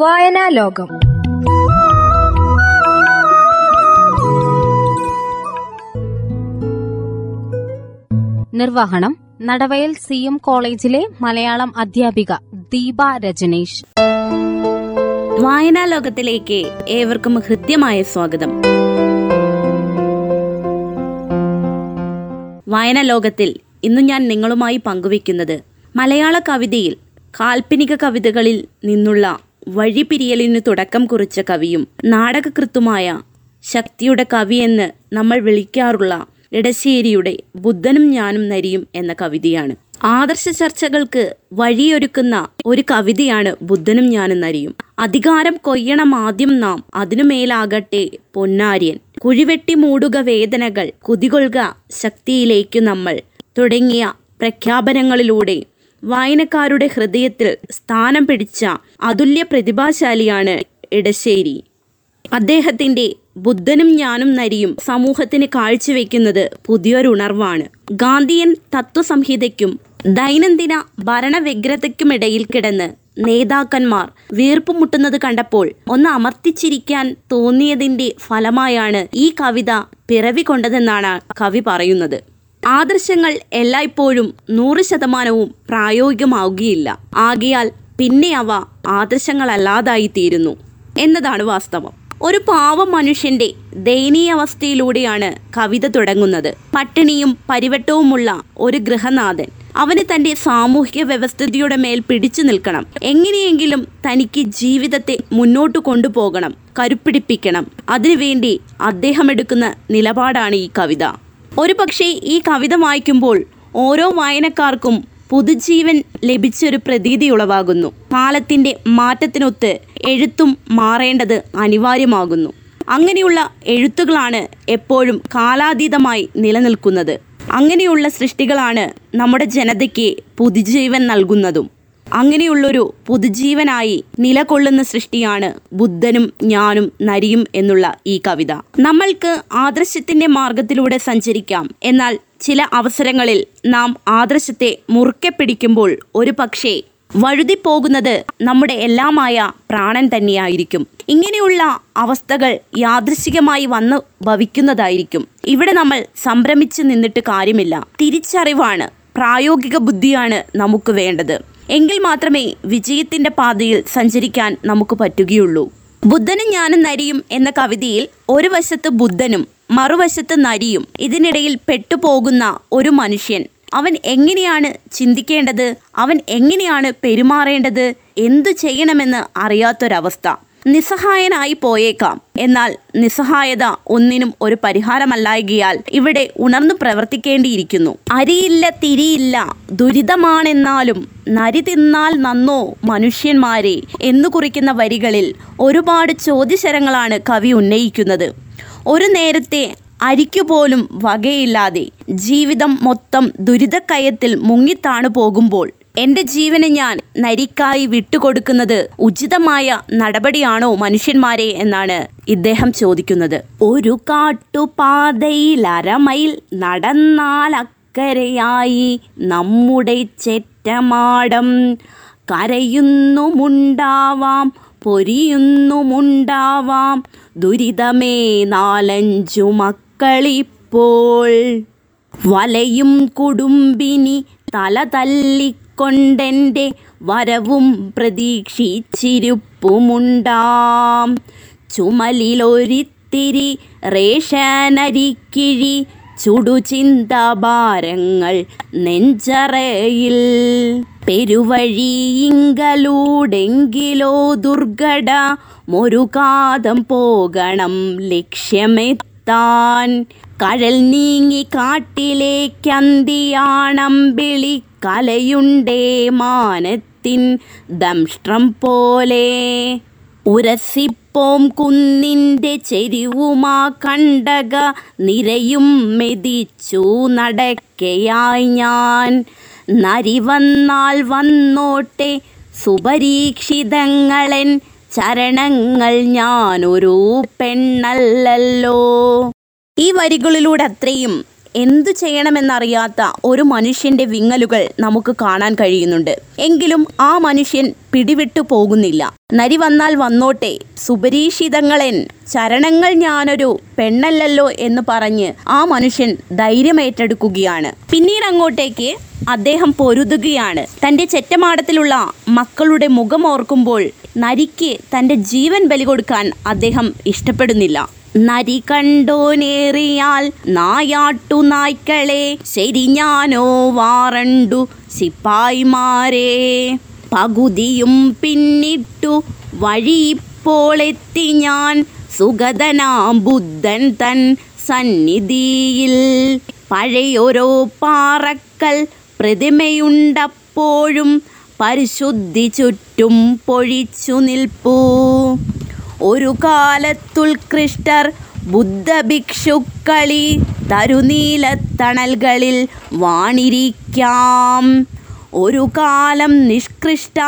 വായനാ ലോകം നിർവഹണം നടവയൽ സി എം കോളേജിലെ മലയാളം അധ്യാപിക ദീപ രജനീഷ്. വായനാ ലോകത്തിലേക്ക് ഏവർക്കും ഹൃദ്യമായ സ്വാഗതം. വായനാ ലോകത്തിൽ ഇന്ന് ഞാൻ നിങ്ങളുമായി പങ്കുവെക്കുന്നത് മലയാള കവിതയിൽ കാൽപ്പനിക കവിതകളിൽ നിന്നുള്ള വഴിപിരിയലിന് തുടക്കം കുറിച്ച കവിയും നാടകകൃത്തുമായ ശക്തിയുടെ കവിയെന്ന് നമ്മൾ വിളിക്കാറുള്ള ഇടശ്ശേരിയുടെ ബുദ്ധനും ഞാനും നരിയും എന്ന കവിതയാണ്. ആദർശ ചർച്ചകൾക്ക് വഴിയൊരുക്കുന്ന ഒരു കവിതയാണ് ബുദ്ധനും ഞാനും നരിയും. അധികാരം കൊയ്യണം ആദ്യം നാം അതിനുമേലാകട്ടെ പൊന്നാര്യൻ. കുഴിവെട്ടി മൂടുക വേദനകൾ കുതികൊള്ളുക ശക്തിയിലേക്കു നമ്മൾ തുടങ്ങിയ പ്രഖ്യാപനങ്ങളിലൂടെ വായനക്കാരുടെ ഹൃദയത്തിൽ സ്ഥാനം പിടിച്ച അതുല്യ പ്രതിഭാശാലിയാണ് ഇടശ്ശേരി അദ്ദേഹത്തിന്റെ ബുദ്ധനും ഞാനും നരിയും സമൂഹത്തിന് കാഴ്ചവെക്കുന്നത് പുതിയൊരുണർവാണ് ഗാന്ധിയൻ തത്വസംഹിതയ്ക്കും ദൈനംദിന ഭരണവ്യഗ്രതയ്ക്കുമിടയിൽ കിടന്ന് നേതാക്കന്മാർ വീർപ്പുമുട്ടുന്നത് കണ്ടപ്പോൾ ഒന്ന് അമർത്തിച്ചിരിക്കാൻ തോന്നിയതിന്റെ ഫലമായാണ് ഈ കവിത പിറവി കൊണ്ടതെന്നാണ് കവി പറയുന്നത്. ആദർശങ്ങൾ എല്ലായ്പ്പോഴും നൂറ് ശതമാനവും പ്രായോഗികമാവുകയില്ല. ആകയാൽ പിന്നെ അവ ആദർശങ്ങളല്ലാതായി തീരുന്നു എന്നതാണ് വാസ്തവം. ഒരു പാവ മനുഷ്യന്റെ ദയനീയാവസ്ഥയിലൂടെയാണ് കവിത തുടങ്ങുന്നത്. പട്ടിണിയും പരിവട്ടവുമുള്ള ഒരു ഗൃഹനാഥൻ അവന് തന്റെ സാമൂഹിക വ്യവസ്ഥിതിയുടെ മേൽ പിടിച്ചു നിൽക്കണം. എങ്ങനെയെങ്കിലും തനിക്ക് ജീവിതത്തെ മുന്നോട്ട് കൊണ്ടുപോകണം കരുപ്പിടിപ്പിക്കണം. അതിനുവേണ്ടി അദ്ദേഹം എടുക്കുന്ന നിലപാടാണ് ഈ കവിത. ഒരു പക്ഷേ ഈ കവിത വായിക്കുമ്പോൾ ഓരോ വായനക്കാർക്കും പുതുജീവൻ ലഭിച്ചൊരു പ്രതീതി ഉളവാകുന്നു. കാലത്തിന്റെ മാറ്റത്തിനൊത്ത് എഴുത്തും മാറേണ്ടത് അനിവാര്യമാകുന്നു. അങ്ങനെയുള്ള എഴുത്തുകളാണ് എപ്പോഴും കാലാതീതമായി നിലനിൽക്കുന്നത്. അങ്ങനെയുള്ള സൃഷ്ടികളാണ് നമ്മുടെ ജനതയ്ക്ക് പുതുജീവൻ നൽകുന്നതും. അങ്ങനെയുള്ളൊരു പുതുജീവനായി നിലകൊള്ളുന്ന സൃഷ്ടിയാണ് ബുദ്ധനും ഞാനും നരിയും എന്നുള്ള ഈ കവിത. നമ്മൾക്ക് ആദർശത്തിന്റെ മാർഗത്തിലൂടെ സഞ്ചരിക്കാം. എന്നാൽ ചില അവസരങ്ങളിൽ നാം ആദർശത്തെ മുറുക്കെ പിടിക്കുമ്പോൾ ഒരു പക്ഷേ വഴുതിപ്പോകുന്നത് നമ്മുടെ എല്ലാമായ പ്രാണൻ തന്നെയായിരിക്കും. ഇങ്ങനെയുള്ള അവസ്ഥകൾ യാദൃശികമായി വന്നു ഭവിക്കുന്നതായിരിക്കും. ഇവിടെ നമ്മൾ സംഭ്രമിച്ച് നിന്നിട്ട് കാര്യമില്ല. തിരിച്ചറിവാണ് പ്രായോഗിക ബുദ്ധിയാണ് നമുക്ക് വേണ്ടത്. എങ്കിൽ മാത്രമേ വിജയത്തിന്റെ പാതയിൽ സഞ്ചരിക്കാൻ നമുക്ക് പറ്റുകയുള്ളൂ. ബുദ്ധനും ഞാനും നരിയും എന്ന കവിതയിൽ ഒരു വശത്ത് ബുദ്ധനും മറുവശത്ത് നരിയും ഇതിനിടയിൽ പെട്ടുപോകുന്ന ഒരു മനുഷ്യൻ. അവൻ എങ്ങനെയാണ് ചിന്തിക്കേണ്ടത്? അവൻ എങ്ങനെയാണ് പെരുമാറേണ്ടത്? എന്തു ചെയ്യണമെന്ന് അറിയാത്തൊരവസ്ഥ. നിസ്സഹായനായി പോയേക്കാം. എന്നാൽ നിസ്സഹായത ഒന്നിനും ഒരു പരിഹാരമല്ലായകിയാൽ ഇവിടെ ഉണർന്നു പ്രവർത്തിക്കേണ്ടിയിരിക്കുന്നു. അരിയില്ല തിരിയില്ല ദുരിതമാണെന്നാലും നരി തിന്നാൽ നന്നോ മനുഷ്യന്മാരെ എന്നു കുറിക്കുന്ന വരികളിൽ ഒരുപാട് ചോദ്യശരങ്ങളാണ് കവി ഉന്നയിക്കുന്നത്. ഒരു നേരത്തെ അരിക്കുപോലും വകയില്ലാതെ ജീവിതം മൊത്തം ദുരിതക്കയത്തിൽ മുങ്ങിത്താണു പോകുമ്പോൾ എന്റെ ജീവനെ ഞാൻ നരിക്കായി വിട്ടുകൊടുക്കുന്നത് ഉചിതമായ നടപടിയാണോ മനുഷ്യന്മാരെ എന്നാണ് ഇദ്ദേഹം ചോദിക്കുന്നത്. ഒരു കാട്ടുപാതയിൽ അരമൈൽ നടന്നാൽ അക്കരയായി നമ്മുടെ ചെറ്റമാടം. കരയുന്നുമുണ്ടാവാം പൊരിയുന്നുമുണ്ടാവാം ദുരിതമേ നാലഞ്ചു മക്കളിപ്പോൾ. വലയും കുടുംബിനി തല തല്ലിക്കൊണ്ടെന്റെ വരവും പ്രതീക്ഷിച്ചിരുപ്പുമുണ്ടാം. ചുമലിലൊരിത്തിരി റേഷനരിക്കിഴി ചുടുചിന്താഭാരങ്ങൾ നെഞ്ചറയിൽ. പെരുവഴിയിങ്കലൂടെങ്കിലോ ദുർഘട മൊരുകാതം പോകണം ലക്ഷ്യമെത്താൻ. കഴൽ നീങ്ങി കാട്ടിലേക്കന്തിയാണമ്പിളി കലയുണ്ടേ മാനത്തിൻ ദംഷ്ട്രം പോലെ. ഉരസിപ്പോം കുന്നിന്റെ ചെരിവുമാ കണ്ടക നിരയും മെതിച്ചു നടക്കയായി ഞാൻ. നരി വന്നാൽ വന്നോട്ടെ സുപരീക്ഷിതങ്ങളൻ ചരണങ്ങൾ ഞാനൊരു പെണ്ണല്ലല്ലോ. ഈ വരികളിലൂടെ അത്രയും എന്തു ചെയ്യണമെന്നറിയാത്ത ഒരു മനുഷ്യന്റെ വിങ്ങലുകൾ നമുക്ക് കാണാൻ കഴിയുന്നുണ്ട്. എങ്കിലും ആ മനുഷ്യൻ പിടിവിട്ടു പോകുന്നില്ല. നരി വന്നാൽ വന്നോട്ടെ സുപരീക്ഷിതങ്ങളെൻ ചരണങ്ങൾ ഞാനൊരു പെണ്ണല്ലല്ലോ എന്ന് പറഞ്ഞ് ആ മനുഷ്യൻ ധൈര്യമേറ്റെടുക്കുകയാണ്. പിന്നീട് അങ്ങോട്ടേക്ക് അദ്ദേഹം പൊരുതുകയാണ്. തന്റെ ചെറ്റമാടത്തിലുള്ള മക്കളുടെ മുഖം ഓർക്കുമ്പോൾ നരിക്ക് തന്റെ ജീവൻ ബലി കൊടുക്കാൻ അദ്ദേഹം ഇഷ്ടപ്പെടുന്നില്ല. നരി കണ്ടോനേറിയാൽ നായാട്ടു നായ്ക്കളെ. ശരി ഞാനോ വാറണ്ടു സിപ്പായിമാരെ. പകുതിയും പിന്നിട്ടു വഴി ഇപ്പോൾ എത്തി ഞാൻ. സുഗതനാം ബുദ്ധൻ തൻ സന്നിധിയിൽ. പഴയൊരോ പാറക്കൽ പ്രതിമയുണ്ടപ്പോഴും പരിശുദ്ധി ചുറ്റും പൊഴിച്ചു നിൽപ്പൂ. ഒരു കാലത്തുൽകൃഷ്ടർ ബുദ്ധഭിക്ഷുക്കളി തരുനീലത്തണൽകളിൽ വാണിരിക്കാം. ഒരു കാലം നിഷ്കൃഷ്ട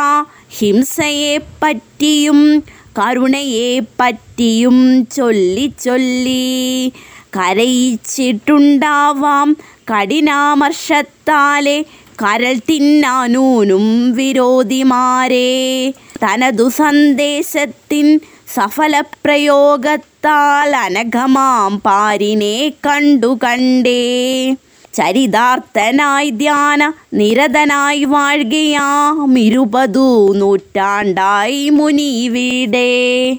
ഹിംസയെ പറ്റിയും കരുണയെ പറ്റിയും ചൊല്ലി ചൊല്ലി കരയിച്ചിട്ടുണ്ടാവാം. കഠിനാമർഷത്താലെ കരൾ തിന്നാനൂനും വിരോധിമാരെ. തനതു സന്ദേശത്തിൻ സഫലപ്രയോഗത്താൽ അനഘമാം പാരിനെ കണ്ടു കണ്ടേ. ചരിതാർത്ഥനായി ധ്യാന നിരതനായി വാഴുകയാം ഇരുപതു നൂറ്റാണ്ടായി മുനി മുനിവിടെ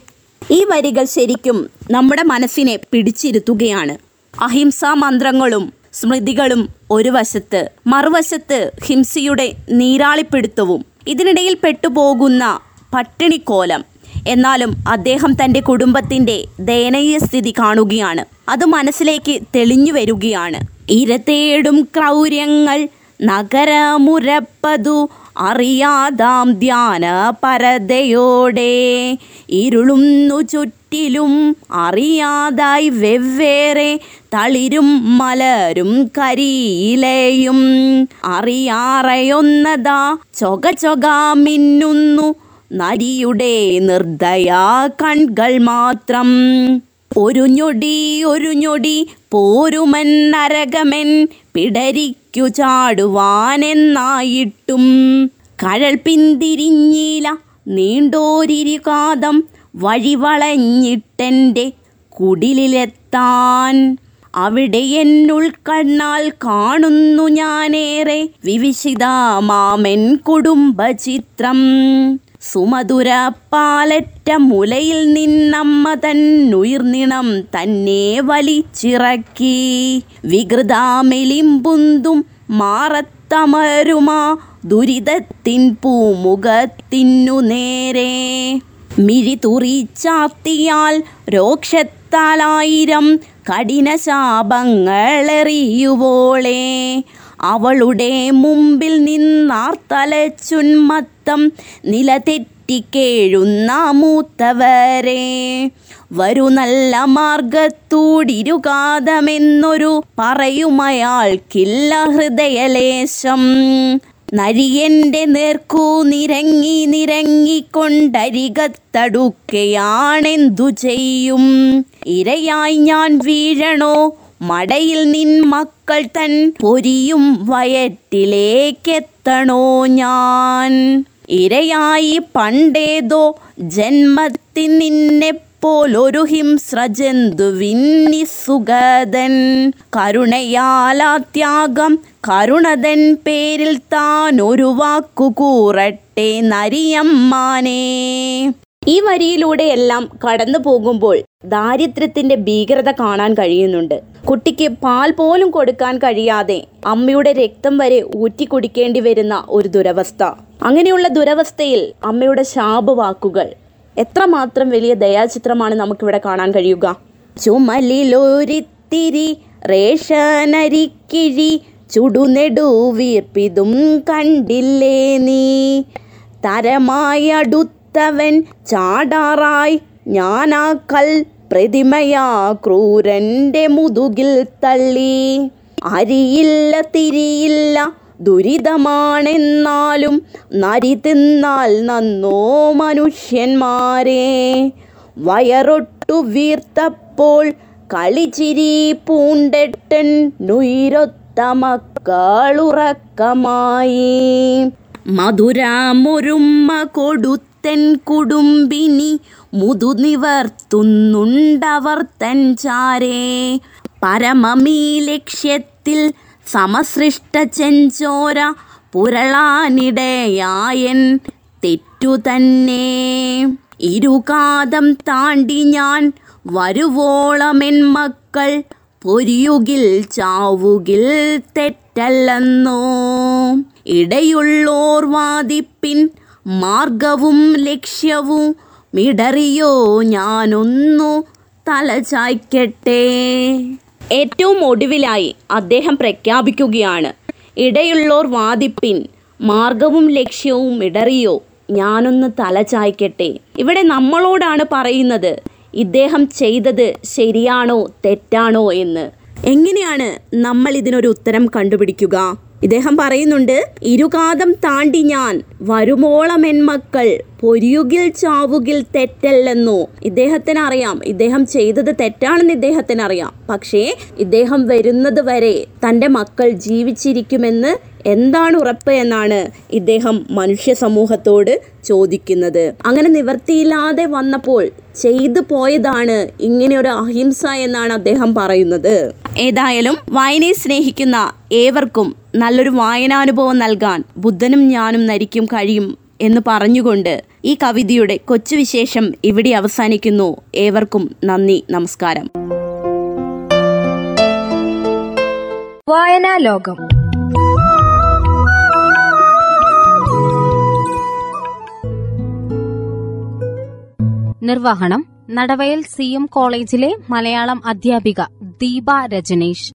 ഈ വരികൾ ശരിക്കും നമ്മുടെ മനസ്സിനെ പിടിച്ചിരുത്തുകയാണ്. അഹിംസാ മന്ത്രങ്ങളും സ്മൃതികളും ഒരു വശത്ത് മറുവശത്ത് ഹിംസയുടെ നീരാളിപ്പിടുത്തവും. ഇതിനിടയിൽ പെട്ടുപോകുന്ന പട്ടിണിക്കോലം എന്നാലും അദ്ദേഹം തന്റെ കുടുംബത്തിന്റെ ദയനീയ സ്ഥിതി കാണുകയാണ്. അത് മനസ്സിലേക്ക് തെളിഞ്ഞു വരികയാണ്. ഇരതേടും ക്രൗര്യങ്ങൾ നഗരമുരപ്പതു അറിയാതാം ധ്യാന പരതയോടെ ഇരുളുന്നു ചുറ്റിലും അറിയാതായി വെവ്വേറെ തളിരും മലരും കരിയിലയും. അറിയാറയൊന്നതാ ചൊക ചൊക മിന്നുന്നു നരിയുടെ നിർദയാ കൺകൾ മാത്രം. ഒരു ഞൊടി ഒരു ഞൊടി പോരുമൻ നരകമൻ പിടരിക്കു ചാടുവാനെന്നായിട്ടും. കഴൽ പിന്തിരിഞ്ഞില നീണ്ടോരിരുകാതം വഴിവളഞ്ഞിട്ടെന്റെ കുടിലെത്താൻ അവിടെ എന്നുൾക്കണ്ണാൽ കാണുന്നു ഞാനേറെ വിവിശിതമാമൻ കുടുംബചിത്രം. സുമധുര പാലറ്റ മുലയിൽ നിന്നമ്മ തന്നുയിർനിണം തന്നെ വലിച്ചിറക്കി. വികൃതാമെലിമ്പുന്തും മാറത്തമരുമാ ദുരിതത്തിൻ പൂമുഖത്തിനു നേരെ. മിഴി തുറിച്ചാത്തിയാൽ രോക്ഷത്താലായിരം കഠിന ശാപങ്ങളെറിയുവോളെ അവളുടെ മുമ്പിൽ നിന്നാർത്തലച്ചുന്മത്തം നിലതെറ്റിക്കേഴുന്ന മൂത്തവരെ. വരു നല്ല മാർഗത്തൂടിരുകാതമെന്നൊരു പറയുമയാൾക്കില്ല ഹൃദയലേശം. നരിയന്റെ നേർക്കു നിരങ്ങി നിരങ്ങിക്കൊണ്ടരികത്തടുക്കയാണെന്തു ചെയ്യും? ഇരയായി ഞാൻ വീഴണോ? മടയിൽ നിൻ മക്കൾ തൻ പൊരിയും വയറ്റിലേക്കെത്തണോ ഞാൻ? ഇരയായി പണ്ടേതോ ജന്മത്തിൽ നിന്നെ പോലൊരു ഹിംസ്രജന്തുവിന്നി സുഗതൻ. കരുണയാലാത്യാഗം കരുണതൻ പേരിൽ താൻ ഒരു വാക്കു കൂറട്ടെ നരിയമ്മാനേ. ഈ വരിയിലൂടെയെല്ലാം കടന്നു പോകുമ്പോൾ ദാരിദ്ര്യത്തിന്റെ ഭീകരത കാണാൻ കഴിയുന്നുണ്ട്. കുട്ടിക്ക് പാൽ പോലും കൊടുക്കാൻ കഴിയാതെ അമ്മയുടെ രക്തം വരെ ഊറ്റി കുടിക്കേണ്ടി വരുന്ന ഒരു ദുരവസ്ഥ. അങ്ങനെയുള്ള ദുരവസ്ഥയിൽ അമ്മയുടെ ശാപവാക്കുകൾ. എത്രമാത്രം വലിയ ദയാചിത്രമാണ് നമുക്കിവിടെ കാണാൻ കഴിയുക. ചുമലിലൊരിത്തിരി റേഷനരിക്കിഴി ചുടുനെടുവീർപ്പിതും കണ്ടില്ലേ നീ? തരമായടുത്തവൻ ചാടാറായി ഞാനാ കൽ പ്രതിമയാ ക്രൂരന്റെ മുതുകിൽ തള്ളി. അരിയില്ല തിരിയില്ല ദുരിതമാണെന്നാലും നരി തിന്നാൽ നന്നോ മനുഷ്യന്മാരെ. വയറൊട്ടു വീർത്തപ്പോൾ കളിച്ചിരി പൂണ്ടെട്ടൻ നുയിരൊത്ത മക്കളുറക്കമായി മധുരമൊരുമ്മ കൊടുത്തൻ കുടുംബിനി മുതുനിവർത്തുന്നുണ്ടവർ തൻ ചാരേ. പരമമീ ലക്ഷ്യത്തിൽ സമസൃഷ്ട ചെഞ്ചോര പുരളാനിടയായൻ തെറ്റു തന്നെ. ഇരുകാതം താണ്ടി ഞാൻ വരുവോളമെൻ മക്കൾ പൊരിയുകിൽ ചാവുകിൽ തെറ്റല്ലെന്നോ. ഇടയുള്ളോർ വാദിപ്പിൻ മാർഗവും ലക്ഷ്യവും മിടറിയോ ഞാനൊന്നു തലചായ്ക്കട്ടെ ഏറ്റവും ഒടുവിലായി അദ്ദേഹം പ്രഖ്യാപിക്കുകയാണ് ഇടയുള്ളോർ വാദിപ്പിൻ മാർഗവും ലക്ഷ്യവും ഇടറിയോ ഞാനൊന്ന് തലചായ്ക്കട്ടെ ഇവിടെ നമ്മളോടാണ് പറയുന്നത് ഇദ്ദേഹം ചെയ്തത് ശരിയാണോ തെറ്റാണോ എന്ന്. എങ്ങനെയാണ് നമ്മൾ ഇതിനൊരു ഉത്തരം കണ്ടുപിടിക്കുക? ഇദ്ദേഹം പറയുന്നുണ്ട് ഇരുകാതം താണ്ടി ഞാൻ വരുമോളം പൊരിയുകിൽ ചാവുകിൽ തെറ്റല്ലെന്നു. ഇദ്ദേഹത്തിന് അറിയാം ഇദ്ദേഹം ചെയ്തത് തെറ്റാണെന്ന് ഇദ്ദേഹത്തിന് അറിയാം പക്ഷേ ഇദ്ദേഹം വരുന്നത് വരെ തന്റെ മക്കൾ ജീവിച്ചിരിക്കുമെന്ന് എന്താണ് ഉറപ്പ് എന്നാണ് ഇദ്ദേഹം മനുഷ്യ സമൂഹത്തോട് ചോദിക്കുന്നത്. അങ്ങനെ നിവർത്തിയില്ലാതെ വന്നപ്പോൾ ചെയ്തു പോയതാണ് ഇങ്ങനെ ഒരു അഹിംസ എന്നാണ് അദ്ദേഹം പറയുന്നത്. ഏതായാലും വായനയെ സ്നേഹിക്കുന്ന ഏവർക്കും നല്ലൊരു വായനാനുഭവം നൽകാൻ ബുദ്ധനും ഞാനും നരിക്കും കഴിയും എന്ന് പറഞ്ഞുകൊണ്ട് ഈ കവിതയുടെ കൊച്ചു വിശേഷം ഇവിടെ അവസാനിക്കുന്നു. ഏവർക്കും നന്ദി നമസ്കാരം. വായനാ ലോകം നിർവഹണം നടവയൽ സി എം കോളേജിലെ മലയാളം അധ്യാപിക ദീപ രജനീഷ്.